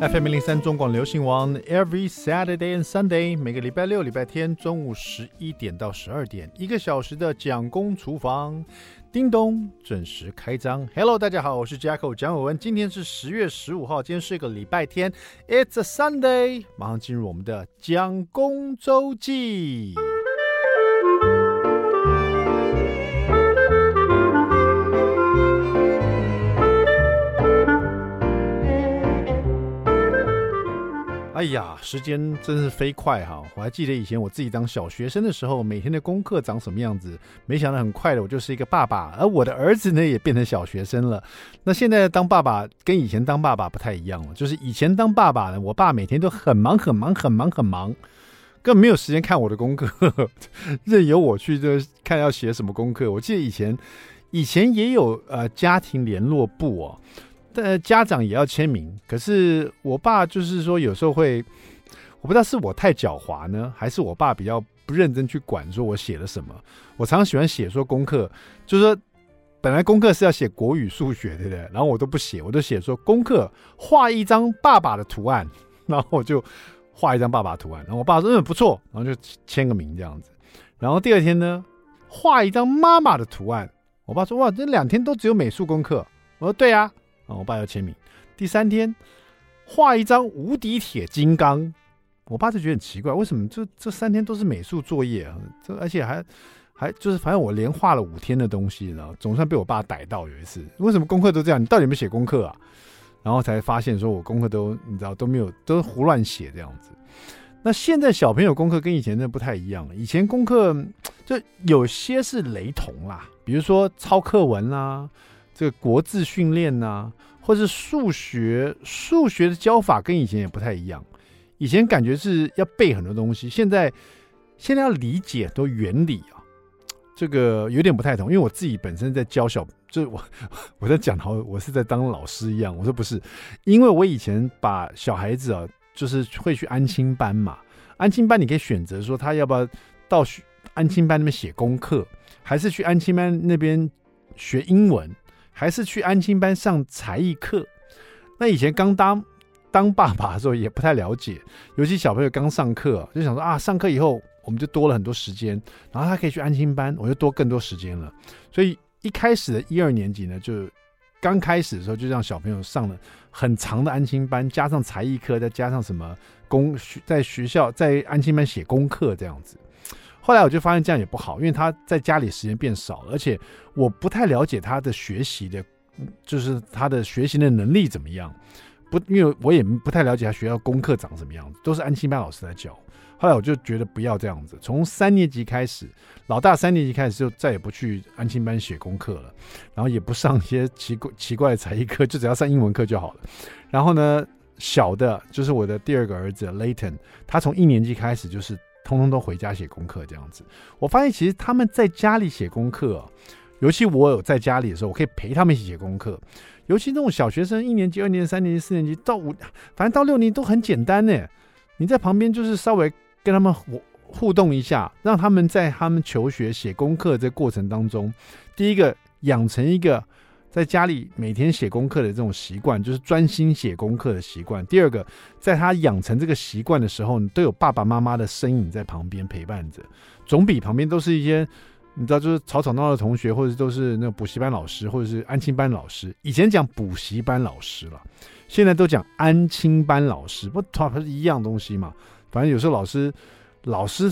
FM 零零三中广流行王，Every Saturday and Sunday，每个礼拜六、礼拜天中午十一点到十二点，一个小时的蒋公厨房，叮咚准时开张。Hello，大家好，我是 Jacko 蒋伟文，今天是十月十五号，今天是一个礼拜天，It's a Sunday，马上进入我们的蒋公周记。哎呀，时间真是飞快哈！我还记得以前我自己当小学生的时候，每天的功课长什么样子。没想到很快的，我就是一个爸爸，而我的儿子呢也变成小学生了。那现在当爸爸跟以前当爸爸不太一样了，就是以前当爸爸呢，我爸每天都很忙很忙很忙很忙，根本没有时间看我的功课，任由我去这看要写什么功课。我记得以前以前也有呃家庭联络簿哦。呃，家长也要签名，可是我爸就是说，有时候会，我不知道是我太狡猾呢，还是我爸比较不认真去管，说我写了什么。我常常喜欢写说功课，就是说本来功课是要写国语、数学，对不对？然后我都不写，我都写说功课画一张爸爸的图案，然后我就画一张爸爸图案，然后我爸说嗯不错，然后就签个名这样子。然后第二天呢，画一张妈妈的图案，我爸说哇，这两天都只有美术功课。我说对啊。啊，我爸要签名。第三天画一张无敌铁金刚，我爸就觉得很奇怪，为什么这这三天都是美术作业啊？这而且还还就是，反正我连画了五天的东西，呢总算被我爸逮到有一次。为什么功课都这样？你到底有没有写功课啊？然后才发现说我功课都你知道都没有，都胡乱写这样子。那现在小朋友功课跟以前的不太一样了，以前功课就有些是雷同啦，比如说抄课文啦、啊。这个国字训练呐、或是数学，数学的教法跟以前也不太一样。以前感觉是要背很多东西，现在现在要理解很多原理啊，这个有点不太同。因为我自己本身在教小，就是我 我在讲好，我是在当老师一样。我说不是，因为我以前把小孩子啊，就是会去安亲班嘛，安亲班你可以选择说他要不要到安亲班那边写功课，还是去安亲班那边学英文。还是去安亲班上才艺课。那以前刚当当爸爸的时候也不太了解，尤其小朋友刚上课，就想说啊，上课以后我们就多了很多时间，然后他可以去安亲班，我就多更多时间了。所以一开始的一二年级呢，就刚开始的时候就让小朋友上了很长的安亲班，加上才艺课，再加上什么功在学校在安亲班写功课这样子。后来我就发现这样也不好，因为他在家里时间变少了，而且我不太了解他的学习的，就是他的学习的能力怎么样。不，因为我也不太了解他学校功课长什么样子，都是安亲班老师在教。后来我就觉得不要这样子，从三年级开始，老大三年级开始就再也不去安亲班写功课了，然后也不上一些奇怪奇怪的才艺课，就只要上英文课就好了。然后呢，小的就是我的第二个儿子 Layton，他从一年级开始就是。通通都回家写功课这样子，我发现其实他们在家里写功课，尤其我有在家里的时候，我可以陪他们一起写功课。尤其那种小学生，一年级、二年级、三年级、四年级到五，反正到六年级都很简单呢。你在旁边就是稍微跟他们互互动一下，让他们在他们求学写功课这过程当中，第一个养成一个。在家里每天写功课的这种习惯，就是专心写功课的习惯。第二个，在他养成这个习惯的时候，你都有爸爸妈妈的身影在旁边陪伴着，总比旁边都是一些你知道，就是吵吵闹闹的同学，或者都是那个补习班老师，或者是安亲班老师。以前讲补习班老师了，现在都讲安亲班老师，不，他不是一样东西嘛？反正有时候老师，老师。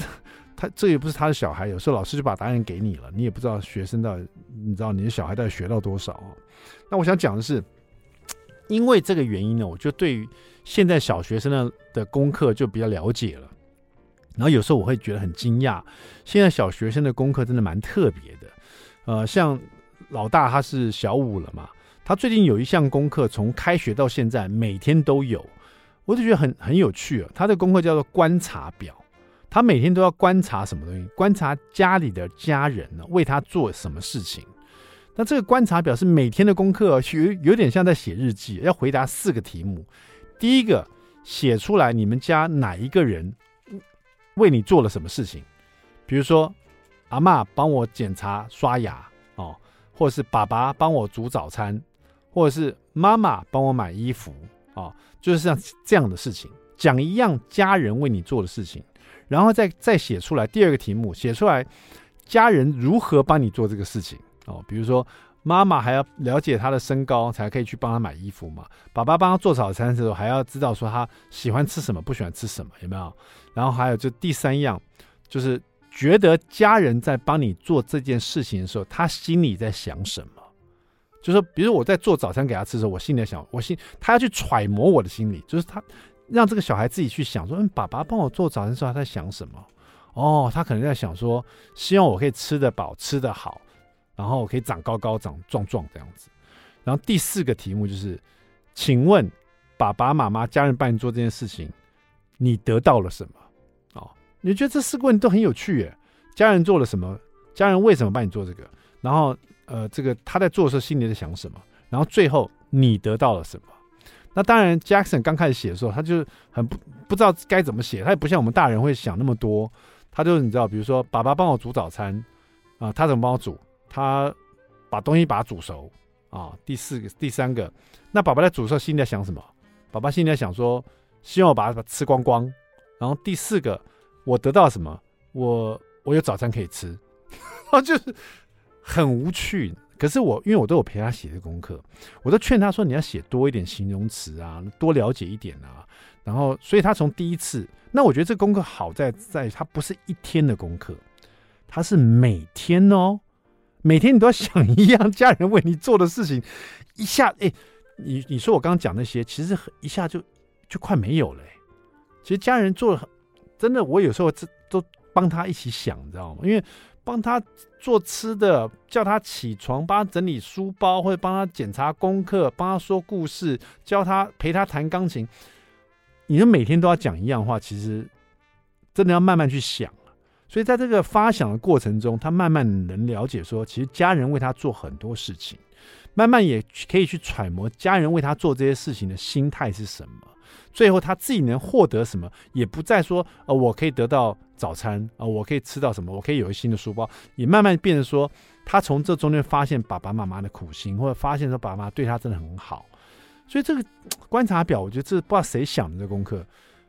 他这也不是他的小孩，有时候老师就把答案给你了，你也不知道学生到，你知道你的小孩到底学到多少啊？那我想讲的是，因为这个原因呢，我就对于现在小学生的的功课就比较了解了。然后有时候我会觉得很惊讶，现在小学生的功课真的蛮特别的。呃，像老大他是小五了嘛，他最近有一项功课，从开学到现在每天都有，我就觉得很很有趣啊。他的功课叫做观察表。他每天都要观察什么东西？观察家里的家人呢，为他做什么事情？那这个观察表是每天的功课，有有点像在写日记，要回答四个题目。第一个，写出来你们家哪一个人为你做了什么事情？比如说，阿嬷帮我检查刷牙哦，或者是爸爸帮我煮早餐，或者是妈妈帮我买衣服啊，就是像这样的事情，讲一样家人为你做的事情，然后再再写出来。第二个题目写出来，家人如何帮你做这个事情哦，比如说。妈妈还要了解他的身高，才可以去帮他买衣服嘛。爸爸帮他做早餐的时候，还要知道说他喜欢吃什么，不喜欢吃什么，有没有？然后还有就第三样，就是觉得家人在帮你做这件事情的时候，他心里在想什么？就是说，比如我在做早餐给他吃的时候，我心里在想，我心他要去揣摩我的心理，就是他让这个小孩自己去想说，嗯，爸爸帮我做早餐时候他在想什么？哦，他可能在想说，希望我可以吃得饱，吃得好。然后可以长高高、长壮壮这样子。然后第四个题目就是，请问爸爸妈妈、家人帮你做这件事情，你得到了什么？哦，你觉得这四个问题都很有趣耶？家人做了什么？家人为什么帮你做这个？然后呃，这个他在做的时候心里在想什么？然后最后你得到了什么？那当然，Jackson 刚开始写的时候，他就是很不不知道该怎么写，他也不像我们大人会想那么多。他就你知道，比如说爸爸帮我煮早餐啊，他怎么帮我煮？他把东西把它煮熟啊。第四个、第三个，那爸爸在煮的时候心里在想什么？爸爸心里在想说，希望我把它吃光光。然后第四个，我得到什么？我我有早餐可以吃，啊，就是很无趣。可是我因为我都有陪他写的功课，我都劝他说，你要写多一点形容词啊，多了解一点啊。然后，所以他从第一次，那我觉得这功课好在在他不是一天的功课，他是每天哦。每天你都要想一样家人为你做的事情，一下哎，你你说我刚刚讲那些，其实一下就就快没有了。其实家人做了，真的，我有时候这都帮他一起想，你知道吗？因为帮他做吃的，叫他起床，帮他整理书包，或者帮他检查功课，帮他说故事，教他陪他弹钢琴。你说每天都要讲一样话，其实真的要慢慢去想。所以在这个发想的过程中，他慢慢能了解说，其实家人为他做很多事情，慢慢也可以去揣摩家人为他做这些事情的心态是什么。最后他自己能获得什么，也不再说，呃，我可以得到早餐，啊、我可以吃到什么，我可以有一新的书包，也慢慢变成说，他从这中间发现爸爸妈妈的苦心，或者发现说爸爸妈妈对他真的很好。所以这个观察表，我觉得这不知道谁想的这功课，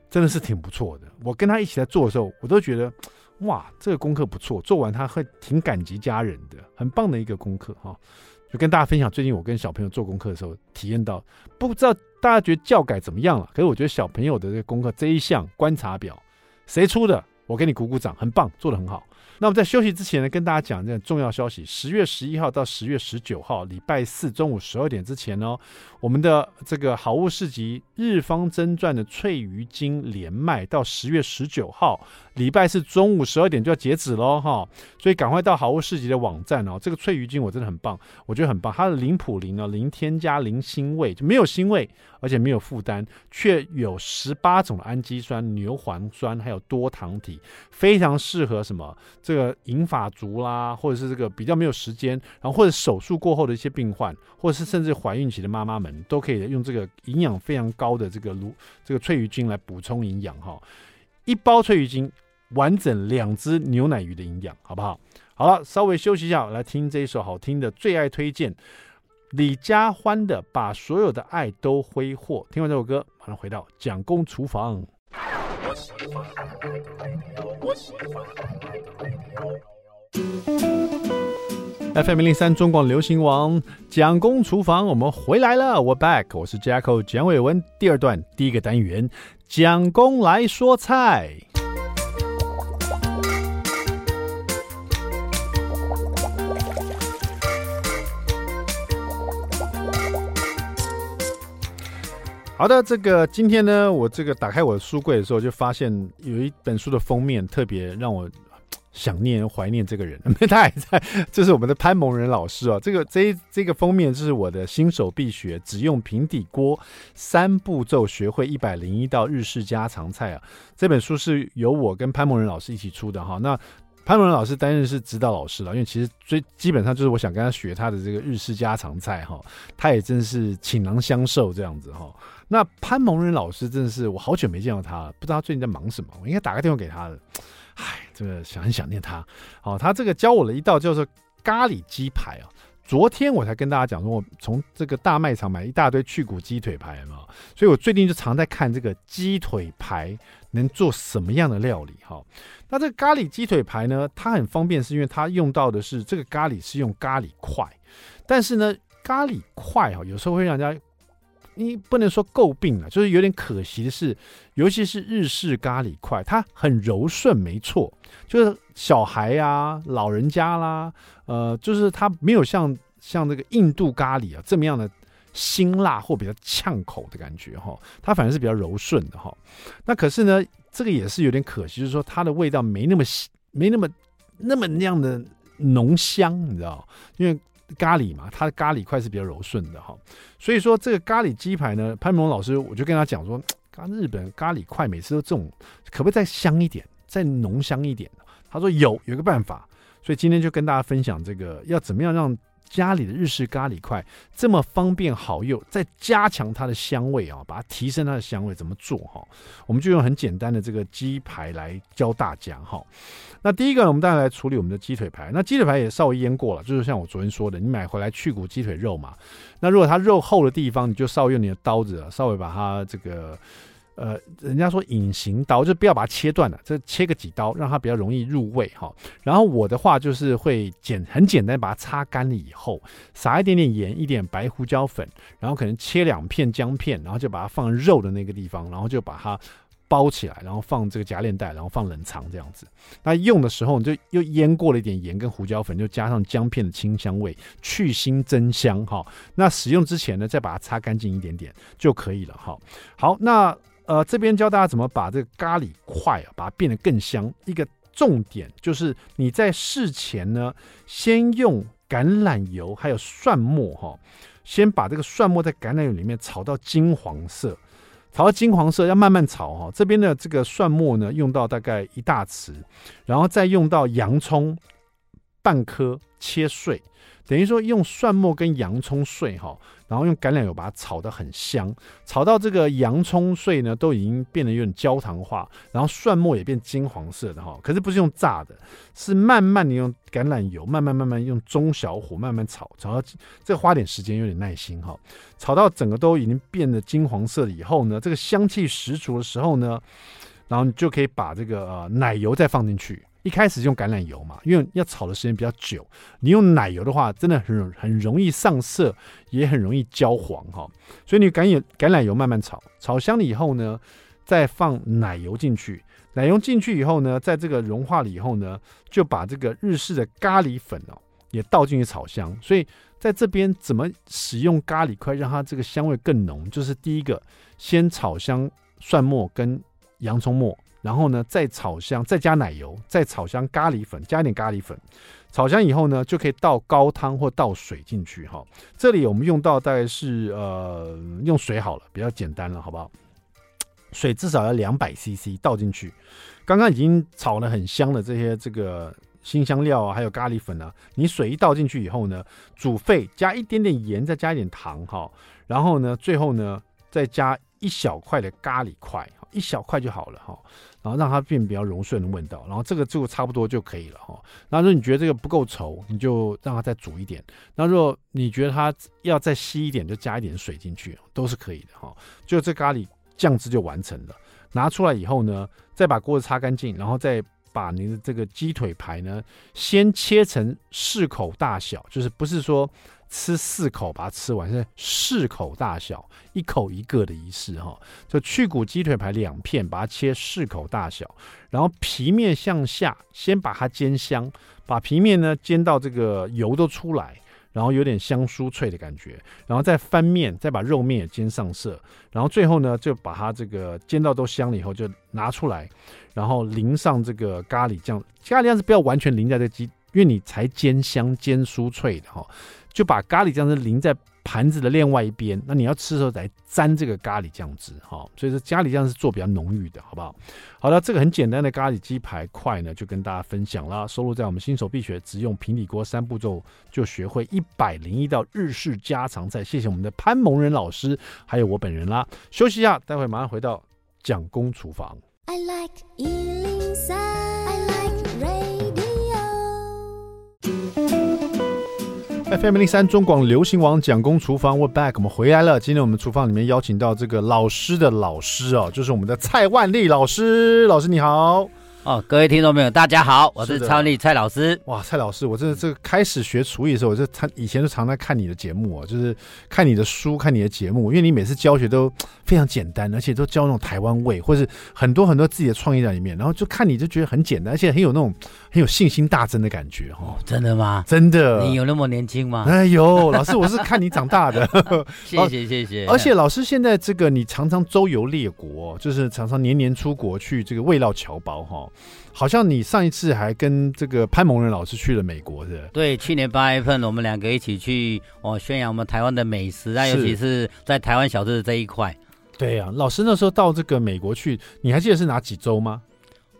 真的是挺不错的。我跟他一起在做的时候，我都觉得。哇，这个功课不错，做完他会挺感激家人的，很棒的一个功课哈。就跟大家分享，最近我跟小朋友做功课的时候，体验到，不知道大家觉得教改怎么样了？可是我觉得小朋友的这个功课这一项观察表，谁出的？我给你鼓鼓掌，很棒，做得很好。那么在休息之前呢，跟大家讲这个重要消息：十月十一号到十月十九号，礼拜四中午十二点之前哦，我们的这个好物市集日方真传的翠鱼精连卖到十月十九号，礼拜四中午十二点就要截止喽哈，所以赶快到好物市集的网站哦。这个翠鱼精我真的很棒，我觉得很棒，它的零普林哦，零添加，零腥味，就没有腥味，而且没有负担，却有十八种氨基酸、牛磺酸，还有多糖体，非常适合什么？这个银发族啦，或者是这个比较没有时间，然后或者手术过后的一些病患，或者是甚至怀孕期的妈妈们，都可以用这个营养非常高的这个鲈这个翠鱼精来补充营养哈。一包翠鱼精，完整两只牛奶鱼的营养，好不好？好了，稍微休息一下，来听这一首好听的最爱推荐李佳欢的《把所有的爱都挥霍》。听完这首歌，马上回到蒋公厨房。FM 零零三中广流行王蒋公厨房，我们回来了我 back，我是 Jacko 蒋伟文。第二段第一个单元，蒋公来说菜。好的，这个今天呢，我这个打开我的书柜的时候，就发现有一本书的封面特别让我想念、怀念这个人，他还在，这是我们的潘蒙仁老师啊。这个这这个封面就是我的新手必学，只用平底锅三步骤学会一百零一道日式家常菜啊。这本书是由我跟潘蒙仁老师一起出的哈。那潘文老师担任是指导老师了，因为其实最基本上就是我想跟他学他的这个日式家常菜哈，他也真是倾囊相授这样子哈。那潘蒙仁老师真的是我好久没见到他了，不知道他最近在忙什么，我应该打个电话给他的。唉，这个想很想念他。好，他这个教我了一道叫做咖喱鸡排啊，昨天我才跟大家讲说，我从这个大卖场买一大堆去骨鸡腿排嘛，所以我最近就常在看这个鸡腿排能做什么样的料理哈。那这个咖喱鸡腿排呢，它很方便，是因为它用到的是这个咖喱是用咖喱块，但是呢，咖喱块哈有时候会让人家你不能说诟病了，就是有点可惜的是，尤其是日式咖喱块，它很柔顺，没错，就是小孩呀、啊、老人家啦。呃，就是它没有像像这个印度咖喱啊这么样的辛辣或比较呛口的感觉哈，它反而是比较柔顺的哈。那可是呢，这个也是有点可惜，就是说它的味道没那么没那么那么那样的浓香，你知道？因为咖喱嘛，它的咖喱块是比较柔顺的哈。所以说这个咖喱鸡排呢，潘蒙老师我就跟他讲说，刚日本咖喱块每次都这种，可不可以再香一点，再浓香一点？他说有，有个办法。所以今天就跟大家分享这个，要怎么样让家里的日式咖喱块这么方便好用，再加强它的香味啊，把它提升它的香味，怎么做哈？我们就用很简单的这个鸡排来教大家哈。那第一个呢，我们大家来处理我们的鸡腿排。那鸡腿排也稍微腌过了，就是像我昨天说的，你买回来去骨鸡腿肉嘛。那如果它肉厚的地方，你就稍微用你的刀子稍微把它这个。呃，人家说隐形刀就不要把它切断了，这切个几刀，让它比较容易入味哈。然后我的话就是会简很简单，把它擦干了以后，撒一点点盐，一点白胡椒粉，然后可能切两片姜片，然后就把它放肉的那个地方，然后就把它包起来，然后放这个夹链袋，然后放冷藏这样子。那用的时候你就又腌过了一点盐跟胡椒粉，就加上姜片的清香味，去腥增香哈。那使用之前呢，再把它擦干净一点点就可以了哈。好，那。呃，这边教大家怎么把这个咖喱块啊，把它变得更香。一个重点就是你在事前呢，先用橄榄油还有蒜末哈，先把这个蒜末在橄榄油里面炒到金黄色，炒到金黄色要慢慢炒哈。这边的这个蒜末呢，用到大概一大匙，然后再用到洋葱半颗切碎。等于说用蒜末跟洋葱碎哈，然后用橄榄油把它炒得很香，炒到这个洋葱碎呢都已经变得有点焦糖化，然后蒜末也变金黄色的哈。可是不是用炸的，是慢慢的用橄榄油慢慢慢慢用中小火慢慢炒，炒到这花点时间有点耐心哈。炒到整个都已经变得金黄色了以后呢，这个香气十足的时候呢，然后你就可以把这个呃奶油再放进去。一开始用橄榄油嘛，因为要炒的时间比较久。你用奶油的话，真的很很容易上色，也很容易焦黄哈。所以你橄榄橄榄油慢慢炒，炒香了以后呢，再放奶油进去。奶油进去以后呢，在这个融化了以后呢，就把这个日式的咖喱粉哦也倒进去炒香。所以在这边怎么使用咖喱块让它这个香味更浓？就是第一个，先炒香蒜末跟洋葱末。然后呢，再炒香，再加奶油，再炒香咖喱粉，加一点咖喱粉，炒香以后呢，就可以倒高汤或倒水进去哈。这里我们用到大概是呃用水好了，比较简单了，好不好？水至少要两百 CC 倒进去。刚刚已经炒了很香的这些这个辛香料啊，还有咖喱粉啊，你水一倒进去以后呢，煮沸，加一点点盐，再加一点糖哈。然后呢，最后呢，再加一小块的咖喱块，一小块就好了哈。然后让它变比较柔顺的味道，然后这个就差不多就可以了哈。那如果你觉得这个不够稠，你就让它再煮一点。那如果你觉得它要再稀一点，就加一点水进去，都是可以的哈。就这咖喱酱汁就完成了。拿出来以后呢，再把锅子擦干净，然后再把你的这个鸡腿排呢，先切成适口大小，就是不是说。吃四口把它吃完，是四口大小，一口一个的仪式哈。就去骨鸡腿排两片，把它切四口大小，然后皮面向下，先把它煎香，把皮面呢煎到这个油都出来，然后有点香酥脆的感觉，然后再翻面，再把肉面也煎上色，然后最后呢就把它这个煎到都香了以后就拿出来，然后淋上这个咖喱酱，咖喱酱是不要完全淋在这鸡，因为你才煎香煎酥脆的哈。就把咖喱酱汁淋在盘子的另外一边，那你要吃的时候再沾这个咖喱酱汁哈。所以说咖喱酱是做比较浓郁的，好不好？好了，这个很简单的咖喱鸡排块呢，就跟大家分享了，收录在我们新手必学，只用平底锅三步骤就学会一百零一道日式家常菜。谢谢我们的潘蒙仁老师，还有我本人啦。休息一下，待会马上回到蒋公厨房。I like FM 零三中广流行王蒋公厨房，We back，我们回来了。今天我们厨房里面邀请到这个老师的老师哦，就是我们的蔡万丽老师。老师你好。哦，各位听众朋友，大家好，我是超力蔡老师。哇，蔡老师，我真的这开始学厨艺的时候，我就他以前就常在看你的节目啊，就是看你的书，看你的节目，因为你每次教学都非常简单，而且都教那种台湾味，或是很多很多自己的创意在里面，然后就看你就觉得很简单，而且很有那种很有信心大增的感觉哈、哦。真的吗？真的。你有那么年轻吗？哎呦，老师，我是看你长大的。谢谢谢谢。而且老师现在这个你常常周游列国，就是常常年年出国去这个味道侨胞哈。好像你上一次还跟这个潘蒙仁老师去了美国，是吧？对，去年八月份我们两个一起去哦，宣扬我们台湾的美食啊，尤其是在台湾小吃的这一块。对呀、啊，老师那时候到这个美国去，你还记得是哪几州吗？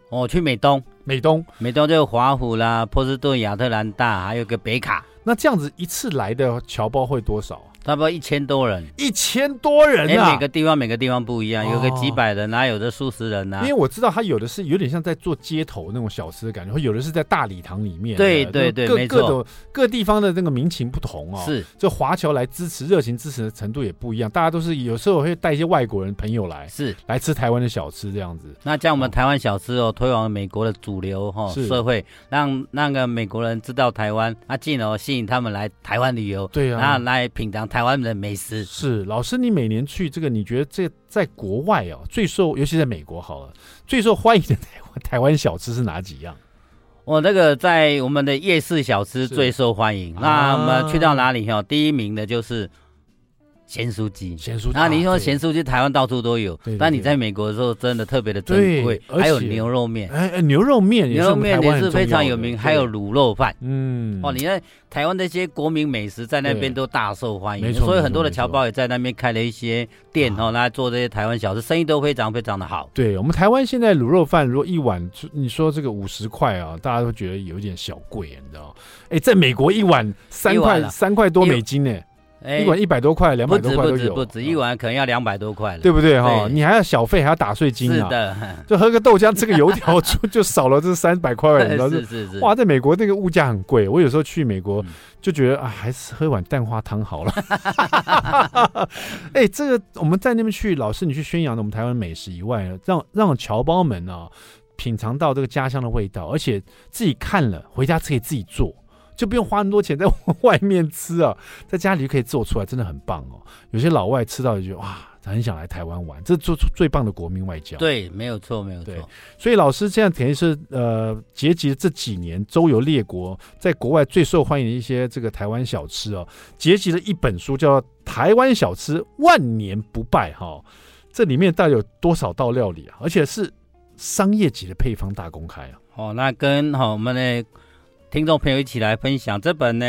哦，去美东，美东，美东就华府啦、波士顿、亚特兰大，还有个北卡。那这样子一次来的侨胞会多少？差不多一千多人，一千多人啊！每个地方每个地方不一样，有个几百人啊，有的数十人啊。因为我知道他有的是有点像在做街头那种小吃的感觉，有的是在大礼堂里面。对对对，没错。各种各地方的那个民情不同哦。是，就华侨来支持，热情支持的程度也不一样。大家都是有时候会带一些外国人朋友来，是来吃台湾的小吃这样子。那将我们台湾小吃哦推广美国的主流哈社会，让那个美国人知道台湾，啊进而吸引他们来台湾旅游，对啊，然后来品尝台湾的美食。是老师，你每年去这个，你觉得这在国外哦最受，尤其在美国好了，最受欢迎的台湾台湾小吃是哪几样？我那个在我们的夜市小吃最受欢迎。那我们去到哪里哈？第一名的就是。咸酥鸡，咸酥鸡。那你说咸酥鸡，台湾到处都有，但你在美国的时候真的特别的珍贵。还有牛肉面，哎，牛肉面，牛肉面也是非常有名。还有卤肉饭，嗯，哦，你在台湾那些国民美食在那边都大受欢迎，所以很多的侨胞也在那边开了一些店哦，来做这些台湾小吃，生意都非常非常的好。对我们台湾现在卤肉饭，如果一碗你说这个五十块啊，大家都觉得有点小贵，你知道？哎，在美国一碗三块三块多美金呢。一碗一百多块，两百多块都有。不止不止，一碗可能要两百多块了，对不对哈？你还要小费，还要打税金啊。是的，就喝个豆浆，吃个油条，就就少了这三百块了。是是是。哇，在美国那个物价很贵，我有时候去美国就觉得啊，还是喝碗蛋花汤好了。哎，这个我们在那边去，老师你去宣扬我们台湾美食以外，让让侨胞们啊品尝到这个家乡的味道，而且自己看了回家可以自己做。就不用花那么多钱在 外面吃啊，在家里就可以做出来，真的很棒哦。有些老外吃到就觉得哇，很想来台湾玩，这是做出最棒的国民外交。对，没有错，没有错。所以老师现在等于是呃，结集这几年周游列国，在国外最受欢迎的一些这个台湾小吃哦，结集了一本书叫《台湾小吃万年不败》哈、哦。这里面到底有多少道料理啊？而且是商业级的配方大公开啊。哦，那跟好、哦、我们的。听众朋友一起来分享这本呢，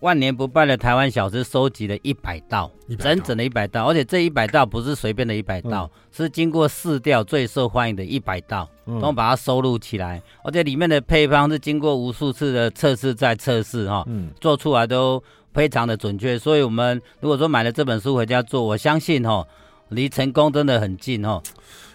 万年不败的台湾小吃，收集了一百道，整整的一百道，而且这一百道不是随便的一百道，嗯、是经过试调最受欢迎的一百道，然后把它收录起来，而且里面的配方是经过无数次的测试再测试哈，嗯，做出来都非常的准确，所以我们如果说买了这本书回家做，我相信哈，离成功真的很近哈。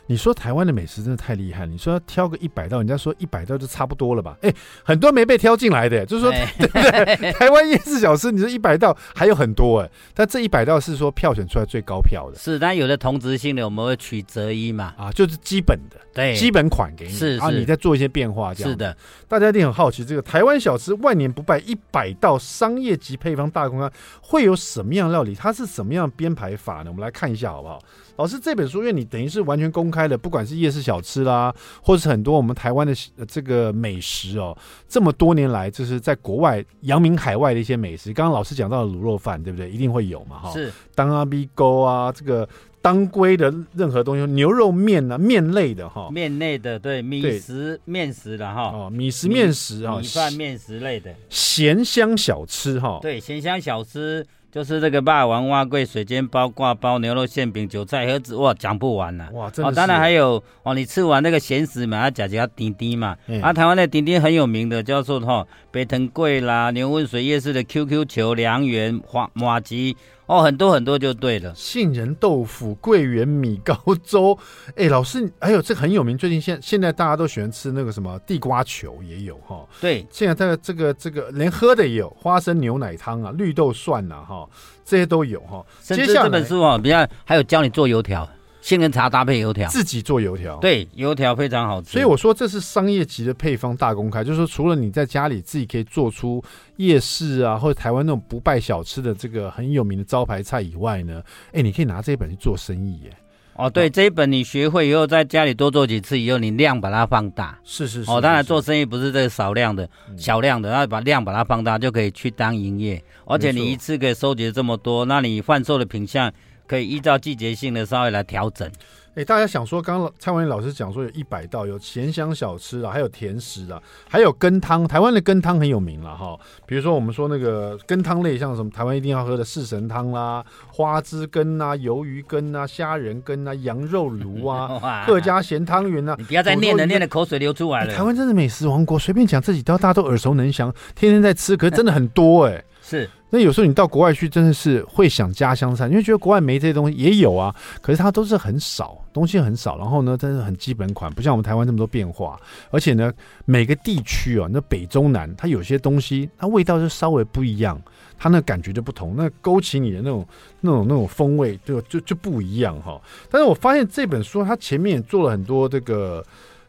你说台湾的美食真的太厉害，你说要挑个一百道，人家说一百道就差不多了吧？哎，很多没被挑进来的，就是说，哎、对不对？台湾夜市小吃，你说一百道还有很多哎，但这一百道是说票选出来最高票的。是，但有的同质性的，我们会取择一嘛，啊，就是基本的，对，基本款给你，是，是啊，你再做一些变化，这样。是的，大家一定很好奇，这个台湾小吃万年不败一百道商业级配方大公开会有什么样料理？它是什么样编排法呢？我们来看一下好不好？老师，这本书因为你等于是完全公开的，不管是夜市小吃啦，或者是很多我们台湾的这个美食哦，这么多年来就是在国外扬名海外的一些美食。刚刚老师讲到的卤肉饭，对不对？一定会有嘛，哈。是。当阿 B 沟啊，这个当归的任何东西，牛肉面啊，面类的哈。面类的，对，米食面食的哈。哦，米食面食啊，米饭面食类的。咸香小吃哈。对，咸香小吃。就是这个霸王蛙桂、水煎包、挂包、牛肉馅饼、韭菜盒子，哇，讲不完呐！哇，真的。哦，当然还有哦，你吃完那个咸食嘛，要加加丁丁嘛。嗯、啊，台湾的丁丁很有名的，叫做哈北藤粿啦、牛温水夜市的 QQ 球、凉圆、花麻糬哦，很多很多就对了。杏仁豆腐、桂圆米糕粥，哎，老师，还有这个很有名。最近现现在大家都喜欢吃那个什么地瓜球，也有哈。对，现在这个这个这个连喝的也有花生牛奶汤啊、绿豆蒜呐哈，这些都有哈。甚至这本书啊，比较还有教你做油条。杏仁茶搭配油条，自己做油条，对，油条非常好吃。所以我说这是商业级的配方大公开，就是说除了你在家里自己可以做出夜市啊，或者台湾那种不败小吃的这个很有名的招牌菜以外呢，哎，你可以拿这一本去做生意耶。哦，对，这一本你学会以后，在家里多做几次以后，你量把它放大。是是是。哦，当然做生意不是这个少量的、小量的，那把量把它放大，就可以去当营业。而且你一次可以收集这么多，那你贩售的品项。可以依照季节性的稍微来调整。哎，大家想说，刚刚蔡万里老师讲说有一百道，有咸香小吃啊，还有甜食啊，还有羹汤。台湾的羹汤很有名了哈，比如说我们说那个羹汤类，像什么台湾一定要喝的四神汤啦、花枝羹啊、鱿鱼羹啊、虾仁羹啊、羊肉炉啊、客家咸汤圆啊。你不要再念了，念的口水流出来了。台湾真的美食王国，随便讲这几道大家都耳熟能详，天天在吃，可是真的很多哎。是。那有时候你到国外去，真的是会想家乡菜，因为觉得国外没这些东西，也有啊，可是它都是很少，东西很少，然后呢，真的很基本款，不像我们台湾这么多变化，而且呢，每个地区哦，那北中南，它有些东西，它味道就稍微不一样，它那感觉就不同，那勾起你的那种、那种、那种风味，就就就不一样哈。但是我发现这本书它前面也做了很多这个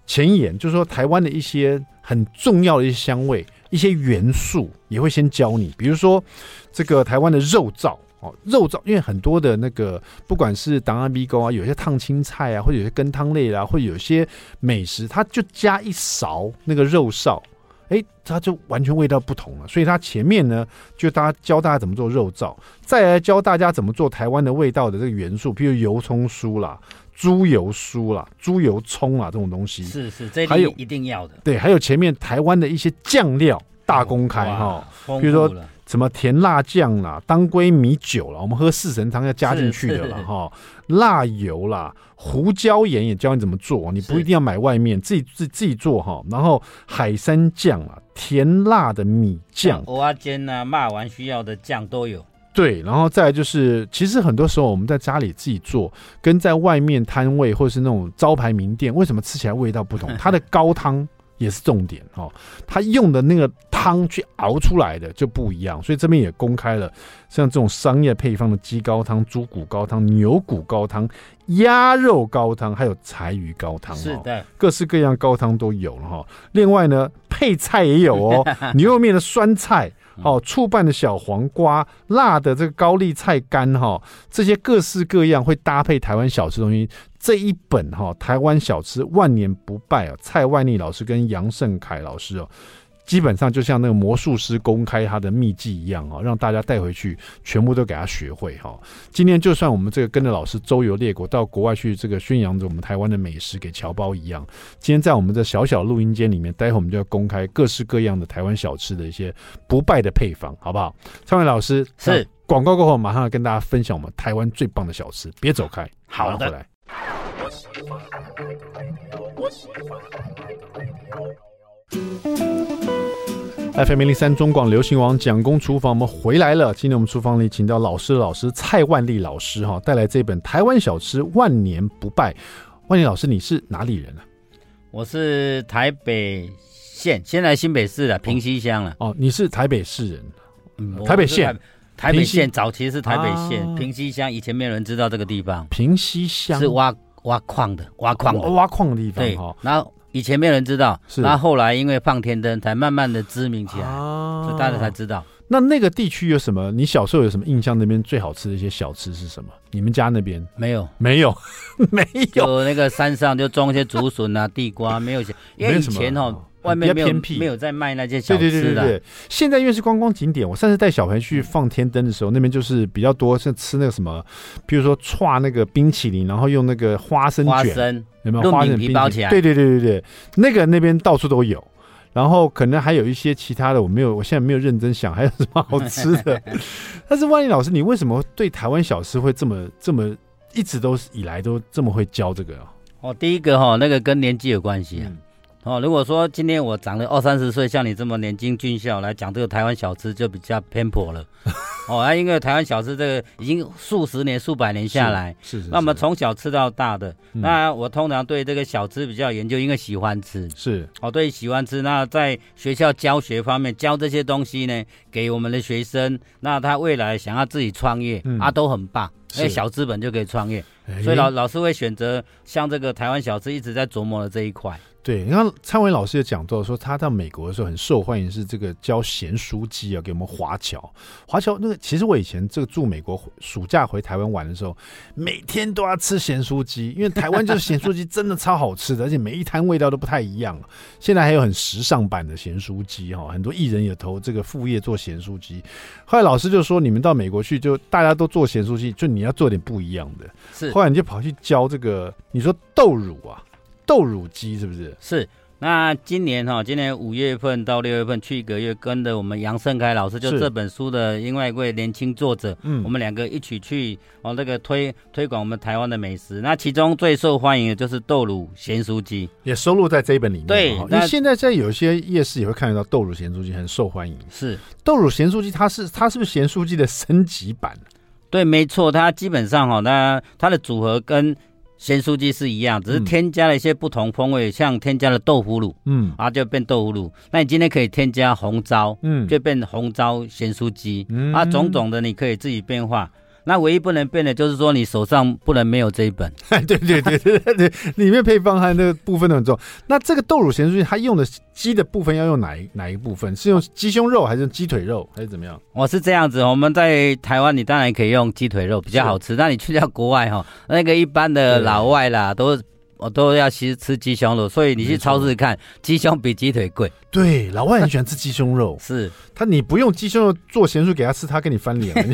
前言，就是说台湾的一些很重要的一些香味。一些元素也会先教你，比如说这个台湾的肉燥哦，肉燥，因为很多的那个不管是档案米糕啊，有些烫青菜啊，或者有些羹汤类啊，或者有些美食，它就加一勺那个肉臊，哎，它就完全味道不同了。所以它前面呢，就大家教大家怎么做肉燥，再来教大家怎么做台湾的味道的这个元素，譬如油葱酥啦。猪油酥啦，猪油葱啊，这种东西是是，这还有一定要的。对，还有前面台湾的一些酱料大公开哈，比如说什么甜辣酱啦、当归米酒啦，我们喝四神汤要加进去的了哈。辣油啦、胡椒盐也教你怎么做，你不一定要买外面，自己自自己做哈。然后海参酱啦、甜辣的米酱、蚵仔煎呐、骂完需要的酱都有。对，然后再来就是，其实很多时候我们在家里自己做，跟在外面摊位或者是那种招牌名店，为什么吃起来味道不同？它的高汤也是重点哦，它用的那个汤去熬出来的就不一样。所以这边也公开了，像这种商业配方的鸡高汤、猪骨高汤、牛骨高汤、鸭肉高汤，还有柴鱼高汤，是的，各式各样高汤都有了哈。另外呢，配菜也有哦，牛肉面的酸菜。哦，醋拌的小黄瓜，辣的这个高丽菜干哈，这些各式各样会搭配台湾小吃东西，这一本哈台湾小吃万年不败啊，蔡万利老师跟杨胜凯老师哦。基本上就像那个魔术师公开他的秘技一样啊，让大家带回去全部都给他学会哈。今天就算我们这个跟着老师周游列国到国外去，这个宣扬着我们台湾的美食给侨胞一样。今天在我们这小小录音间里面，待会我们就要公开各式各样的台湾小吃的一些不败的配方，好不好？蔡伟老师是广告过后，马上要跟大家分享我们台湾最棒的小吃，别走开。好的。回来。FM 零零三中广流行王蒋公厨房，我们回来了。今天我们厨房里请到老师老师蔡万利老师哈，带来这本台湾小吃万年不败。万利老师，你是哪里人呢、啊？我是台北县，现在新北市的平溪乡了。哦，你是台北市人？嗯，台北县，台北县早期是台北县平溪乡，以前没有人知道这个地方。平溪乡是挖挖矿的，挖矿的，挖矿的地方。对，然后。以前没有人知道，是，那后来因为放天灯，才慢慢的知名起来，啊、所以大家才知道。那那个地区有什么？你小时候有什么印象？那边最好吃的一些小吃是什么？你们家那边没有？没有，没有。就那个山上就种一些竹笋啊、地瓜，没有钱。因为以前哦。外面比较偏僻，没有在卖那些小吃的。对对对对，现在因为是观光景点，我上次带小朋友去放天灯的时候，那边就是比较多是吃那个什么，比如说串那个冰淇淋，然后用那个花生卷，生有没有花生皮包起来？对对对对对，那个那边到处都有。然后可能还有一些其他的，我没有，我现在没有认真想还有什么好吃的。但是万一老师，你为什么对台湾小吃会这么这么一直都以来都这么会教这个？哦，第一个哈，那个跟年纪有关系啊。嗯哦，如果说今天我长了二三十岁，像你这么年轻俊俏来讲这个台湾小吃，就比较偏颇了。哦，啊，因为台湾小吃这个已经数十年、数百年下来，是。那我们从小吃到大的，嗯、那我通常对这个小吃比较研究，因为喜欢吃。是。哦，对，喜欢吃。那在学校教学方面教这些东西呢，给我们的学生，那他未来想要自己创业、嗯、啊，都很棒。因为小资本就可以创业，所以老老师会选择像这个台湾小吃一直在琢磨的这一块。对，你看灿伟老师也讲到说，他到美国的时候很受欢迎，是这个教咸酥鸡啊，给我们华侨。华侨那个，其实我以前这个住美国，暑假回台湾玩的时候，每天都要吃咸酥鸡，因为台湾就是咸酥鸡真的超好吃的，而且每一摊味道都不太一样。现在还有很时尚版的咸酥鸡哈，很多艺人也投这个副业做咸酥鸡。后来老师就说，你们到美国去，就大家都做咸酥鸡，就你要做点不一样的。是，后来你就跑去教这个，你说豆乳啊。豆乳鸡是不是？是。那今年哈，今年五月份到六月份去一个月，跟着我们杨盛开老师，就这本书的另外一位年轻作者，嗯，我们两个一起去哦，那个推推广我们台湾的美食。那其中最受欢迎的就是豆乳咸酥鸡，也收录在这一本里面。对，因为现在在有些夜市也会看得到豆乳咸酥鸡很受欢迎。是豆乳咸酥鸡，它是它是不是咸酥鸡的升级版？对，没错，它基本上哈，那它的组合跟。咸酥鸡是一样，只是添加了一些不同风味，嗯、像添加了豆腐乳，嗯，啊就变豆腐乳。那你今天可以添加红糟，嗯，就变红糟咸酥鸡，嗯，啊种种的你可以自己变化。那唯一不能变的，就是说你手上不能没有这一本。对对对对对，里面配方和那个部分都很重要。那这个豆乳咸酥鸡，它用的鸡的部分要用哪一哪一部分？是用鸡胸肉还是用鸡腿肉还是怎么样？我是这样子，我们在台湾，你当然可以用鸡腿肉比较好吃。那你去到国外哈，那个一般的老外啦都。我都要其实吃鸡胸肉，所以你去超市看，鸡胸比鸡腿贵。对，老外很喜欢吃鸡胸肉。是他，你不用鸡胸肉做咸酥给他吃，他跟你翻脸。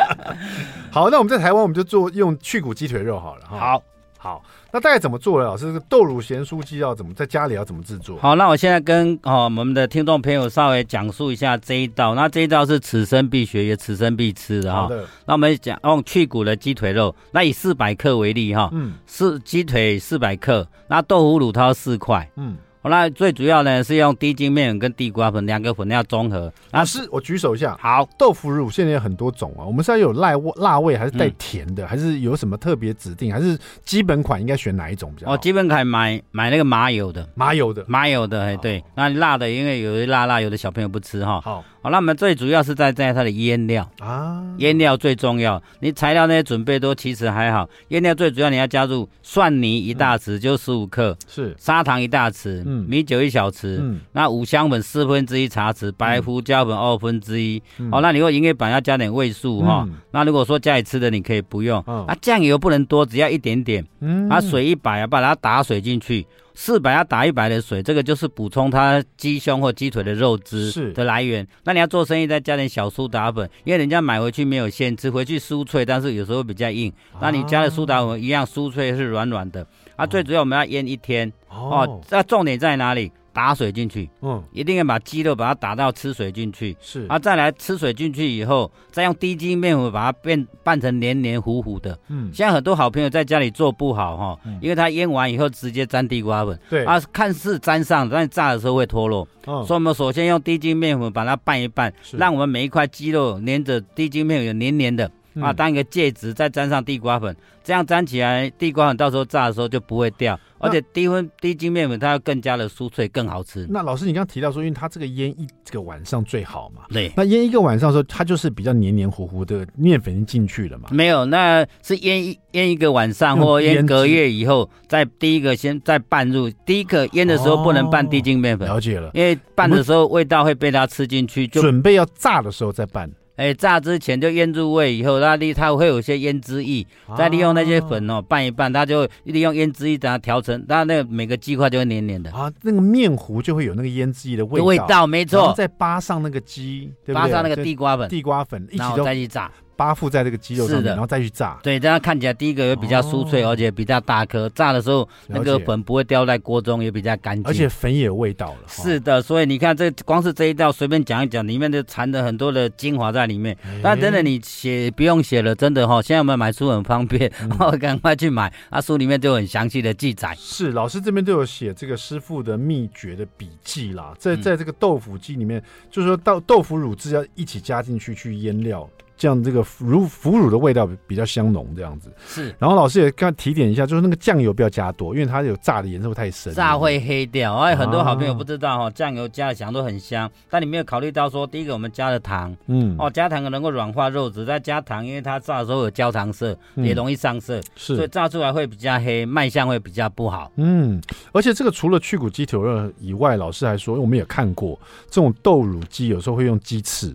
好，那我们在台湾，我们就做用去骨鸡腿肉好了。好。好，那大概怎么做呢？老师，这个豆乳咸酥鸡要怎么在家里要怎么制作？好，那我现在跟哦我们的听众朋友稍微讲述一下这一道。那这一道是此生必学也此生必吃的哈。那我们讲用去骨的鸡腿肉，那以四百克为例哈。嗯。四鸡腿四百克，那豆腐乳它要四块。嗯。那最主要呢是用低筋面粉跟地瓜粉两个粉料综合。老师，我举手一下。好，豆腐乳现在有很多种啊，我们是要有辣味、辣味还是带甜的，嗯、还是有什么特别指定，还是基本款应该选哪一种比较好？哦，基本款买买那个麻油的，麻油的，麻油的，哎，对。那辣的，因为有的辣辣，有的小朋友不吃哈。好。好，那我们最主要是在在它的腌料啊，腌料最重要。你材料那些准备都其实还好，腌料最主要你要加入蒜泥一大匙，就十五克，是砂糖一大匙，嗯，米酒一小匙，嗯，那五香粉四分之一茶匙，白胡椒粉二分之一。哦，那你如果营业版要加点味素哈，那如果说家里吃的你可以不用，啊，酱油不能多，只要一点点，嗯，啊，水一百啊，把它打水进去。四百要打一百的水，这个就是补充它鸡胸或鸡腿的肉汁的来源。那你要做生意，再加点小苏打粉，因为人家买回去没有限制，回去酥脆，但是有时候比较硬。那你加了苏打粉一样酥脆，是软软的。啊，最主要我们要腌一天哦。那重点在哪里？打水进去，嗯，一定要把鸡肉把它打到吃水进去，是，啊，再来吃水进去以后，再用低筋面粉把它变拌成黏黏糊糊的，嗯，现在很多好朋友在家里做不好哈，嗯、因为它腌完以后直接沾地瓜粉，对，啊，看似沾上，但炸的时候会脱落，嗯，所以我们首先用低筋面粉把它拌一拌，是。让我们每一块鸡肉粘着低筋面粉有黏黏的。啊，当一个介质，再沾上地瓜粉，这样沾起来，地瓜粉到时候炸的时候就不会掉，而且低温低筋面粉它要更加的酥脆，更好吃。那老师，你刚刚提到说，因为它这个腌一个晚上最好嘛，对。那腌一个晚上的时候，它就是比较黏黏糊糊的面粉进去了嘛？没有，那是腌一腌一个晚上或腌隔夜以后，再第一个先再拌入，第一个腌的时候不能拌低筋面粉，了解了，因为拌的时候味道会被它吃进去，就准备要炸的时候再拌。哎，炸之前就腌入味，以后它利它会有一些腌汁液，再利用那些粉哦拌一拌，它就利用腌汁液把它调成，它那个每个鸡块就会黏黏的啊，那个面糊就会有那个腌汁液的味道，味道没错，再扒上那个鸡，对不对？扒上那个地瓜粉，地瓜粉一起再去炸。包覆在这个鸡肉上面，然后再去炸。对，这样看起来第一个也比较酥脆，哦、而且比较大颗。炸的时候那个粉不会掉在锅中，也比较干净。而且粉也有味道了。是的，所以你看这光是这一道随便讲一讲，里面就藏着很多的精华在里面。欸、但真的你写不用写了，真的哈，现在我们买书很方便，赶、嗯、快去买。啊，书里面就很详细的记载。是，老师这边都有写这个师傅的秘诀的笔记啦，在在这个豆腐鸡里面，嗯、就是说到豆腐乳汁要一起加进去去腌料。这样这个乳腐乳的味道比较香浓，这样子是。然后老师也刚提点一下，就是那个酱油不要加多，因为它有炸的颜色会太深，炸会黑掉。哎，很多好朋友不知道哈、哦，酱油加的响都很香，但你没有考虑到说，第一个我们加了糖，嗯，哦，加糖能够软化肉质，再加糖，因为它炸的时候有焦糖色，也容易上色，是、嗯，所以炸出来会比较黑，卖相会比较不好。嗯，而且这个除了去骨鸡腿肉以外，老师还说，我们也看过这种豆乳鸡，有时候会用鸡翅。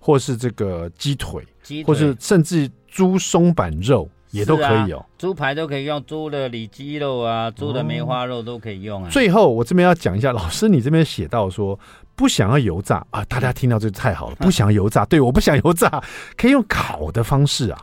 或是这个鸡腿，鸡腿，或是甚至猪松板肉也都可以哦，猪排都可以用，猪的里脊肉啊，猪的梅花肉都可以用啊。最后我这边要讲一下，老师你这边写到说不想要油炸啊，大家听到这太好了，不想要油炸，对，我不想油炸，可以用烤的方式啊。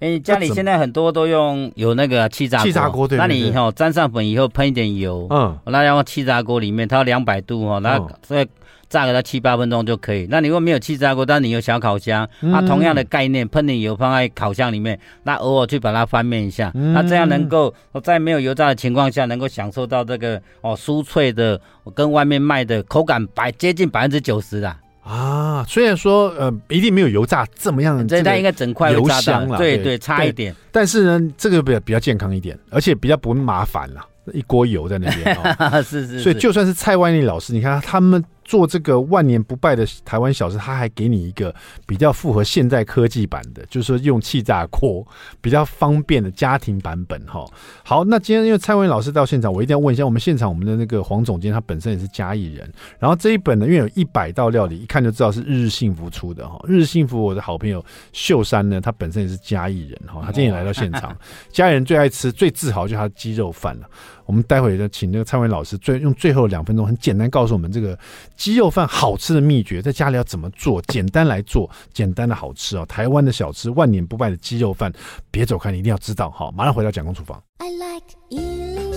哎，家里现在很多都用有那个气炸锅，气炸锅对，那你以后沾上粉以后喷一点油，嗯，那要用气炸锅里面，它要两百度哈，那在。炸个它七八分钟就可以。那你如果没有气炸锅，但你有小烤箱，那、嗯、同样的概念，喷点油放在烤箱里面，那偶尔去把它翻面一下，嗯、那这样能够在没有油炸的情况下，能够享受到这个哦酥脆的，跟外面卖的口感百接近百分之九十的啊。虽然说呃一定没有油炸这么样，这它应该整块油香了，对对，对，差一点。但是呢，这个比较比较健康一点，而且比较不麻烦了，一锅油在那边、哦、是，是是。所以就算是蔡万丽老师，你看他们。做这个万年不败的台湾小吃，他还给你一个比较符合现代科技版的，就是说用气炸锅比较方便的家庭版本哈。好，那今天因为蔡文老师到现场，我一定要问一下，我们现场我们的那个黄总监，他本身也是嘉义人，然后这一本呢，因为有一百道料理，一看就知道是日日幸福出的哈。日日幸福，我的好朋友秀山呢，他本身也是嘉义人哈，他今天也来到现场，嘉义人最爱吃、最自豪就是他的鸡肉饭了。我们待会就请那个蔡伟老师最用最后两分钟，很简单告诉我们这个鸡肉饭好吃的秘诀，在家里要怎么做？简单来做，简单的好吃哦。台湾的小吃，万年不败的鸡肉饭，别走开，你一定要知道好。马上回到蒋公厨房。I like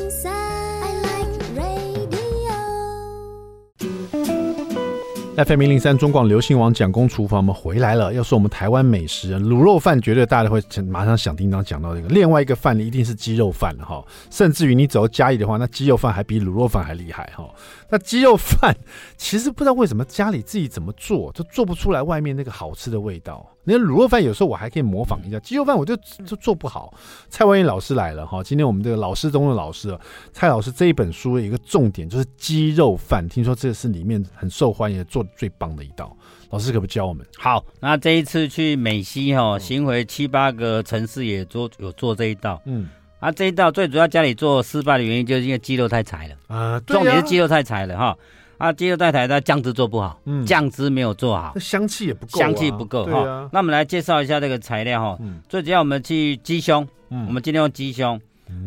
FM 零零三中广流行网蒋公厨房，我们回来了。要说我们台湾美食，卤肉饭绝对大家会马上想叮当讲到这个。另外一个饭一定是鸡肉饭哈，甚至于你走到家里的话，那鸡肉饭还比卤肉饭还厉害哈。那鸡肉饭 其实不知道为什么家里自己怎么做，就做不出来外面那个好吃的味道。那卤肉饭有时候我还可以模仿一下，鸡肉饭我就就做不好。蔡万英老师来了哈，今天我们这个老师中的老师，蔡老师这一本书的一个重点就是鸡肉饭，听说这是里面很受欢迎、做的最棒的一道。老师可不教我们？好，那这一次去美西哈，巡回七八个城市也做有做这一道。嗯，啊，这一道最主要家里做失败的原因就是因为鸡肉太柴了啊，重点是鸡肉太柴了哈。啊，鸡肉太柴，它酱汁做不好，嗯，酱汁没有做好，香气也不够，香气不够哈、啊。那我们来介绍一下这个材料哈、嗯，最主要我们去鸡胸，嗯，我们今天用鸡胸，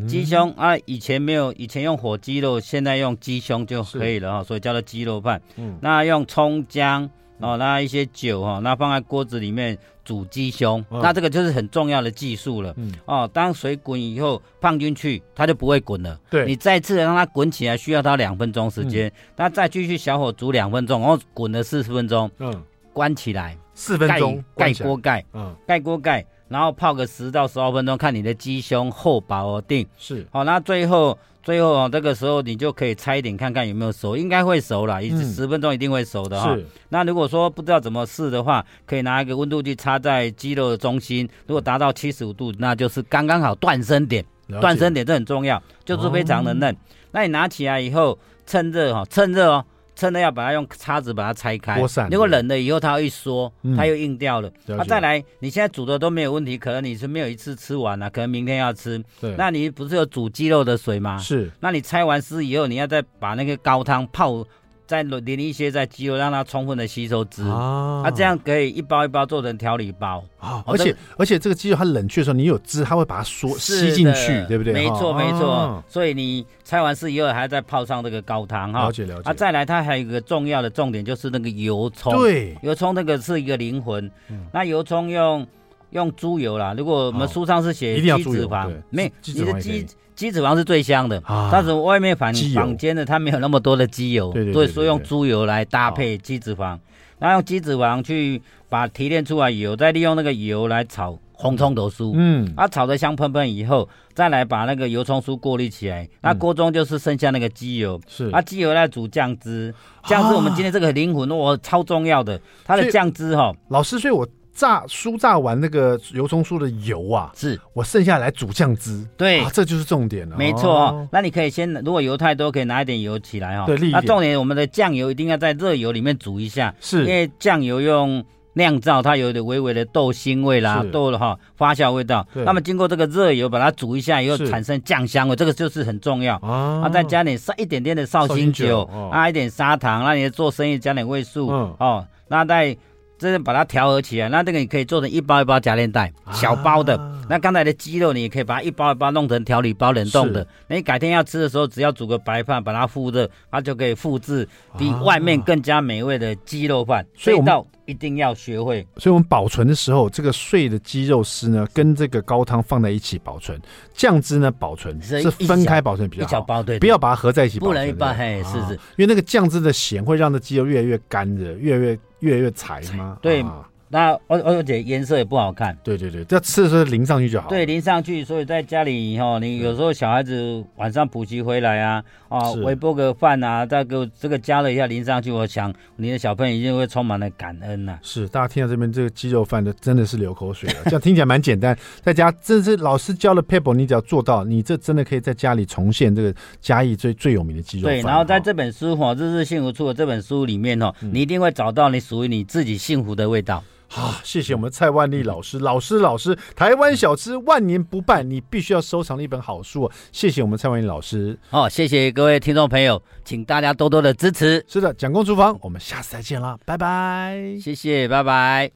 鸡、嗯、胸啊，以前没有，以前用火鸡肉，现在用鸡胸就可以了哈，所以叫做鸡肉饭。嗯，那用葱姜。哦，那一些酒哈，那放在锅子里面煮鸡胸，嗯，那这个就是很重要的技术了。嗯，哦，当水滚以后放进去，它就不会滚了。对，你再次让它滚起来，需要它两分钟时间，那，嗯，再继续小火煮两分钟，然后滚了四十分钟。嗯，关起来，四分钟，盖锅盖，嗯，盖锅盖，然后泡个十到十二分钟，看你的鸡胸厚薄而定。是，好，那最后。最后啊，这个时候你就可以拆一点看看有没有熟，应该会熟了，一十分钟一定会熟的哈、嗯。那如果说不知道怎么试的话，可以拿一个温度计插在鸡肉的中心，如果达到七十五度，那就是刚刚好断生点。断生点这很重要，就是非常的嫩。哦、那你拿起来以后，趁热哈，趁热哦。真的要把它用叉子把它拆开，如果冷了以后它会一缩，它又硬掉了。那、嗯啊、再来，你现在煮的都没有问题，可能你是没有一次吃完了、啊，可能明天要吃。对，那你不是有煮鸡肉的水吗？是，那你拆完丝以后，你要再把那个高汤泡。再淋一些在鸡肉，让它充分的吸收汁啊，啊，这样可以一包一包做成调理包啊。而且而且这个鸡肉它冷却的时候，你有汁，它会把它缩吸进去，对不对？没错没错、啊。所以你拆完丝以后，还要再泡上这个高汤哈。了解了解。啊，再来它还有一个重要的重点，就是那个油葱。对，油葱那个是一个灵魂。嗯、那油葱用用猪油啦。如果我们书上是写鸡脂肪，没你的鸡鸡脂肪是最香的，但是外面坊坊间的它没有那么多的鸡油，所以说用猪油来搭配鸡脂肪，然后用鸡脂肪去把提炼出来油，再利用那个油来炒。红葱头酥，嗯，啊，炒的香喷喷以后，再来把那个油葱酥过滤起来，那锅中就是剩下那个鸡油，是，啊，鸡油来煮酱汁，酱汁我们今天这个灵魂，我超重要的，它的酱汁哈，老师，所以我炸酥炸完那个油葱酥的油啊，是。我剩下来煮酱汁，对，这就是重点了，没错，那你可以先，如果油太多，可以拿一点油起来哈，对，那重点我们的酱油一定要在热油里面煮一下，是，因为酱油用。酿造它有点微微的豆腥味啦，豆的哈发酵味道。那么经过这个热油把它煮一下以后，产生酱香味，这个就是很重要。啊。再加点一点点的绍兴酒，啊一点砂糖，那你做生意加点味素哦。那再这把它调和起来，那这个你可以做成一包一包夹链袋，小包的。那刚才的鸡肉你也可以把它一包一包弄成调理包冷冻的。那你改天要吃的时候，只要煮个白饭把它复热，它就可以复制比外面更加美味的鸡肉饭。所以到。一定要学会，所以我们保存的时候，这个碎的鸡肉丝呢，跟这个高汤放在一起保存，酱汁呢保存是分开保存比较好，一小包对，不要把它合在一起保存，不能一包嘿，是是，因为那个酱汁的咸会让这鸡肉越来越干的，越来越越来越财吗，对。那而而且颜色也不好看，对对对，这吃的时候淋上去就好。对，淋上去，所以在家里以后，你有时候小孩子晚上补习回来啊，啊，微波个饭啊，再给我这个加了一下淋上去，我想你的小朋友一定会充满了感恩呐。是，大家听到这边这个鸡肉饭的真的是流口水了，这样听起来蛮简单，在家这是老师教的撇步，你只要做到，你这真的可以在家里重现这个嘉义最最有名的鸡肉饭。对，然后在这本书哈，日日幸福处的这本书里面哈，你一定会找到你属于你自己幸福的味道。好，谢谢我们蔡万丽老师，老师老师，台湾小吃万年不败，你必须要收藏的一本好书。谢谢我们蔡万丽老师，哦，谢谢各位听众朋友，请大家多多的支持。是的，蒋公厨房，我们下次再见了，拜拜，谢谢，拜拜。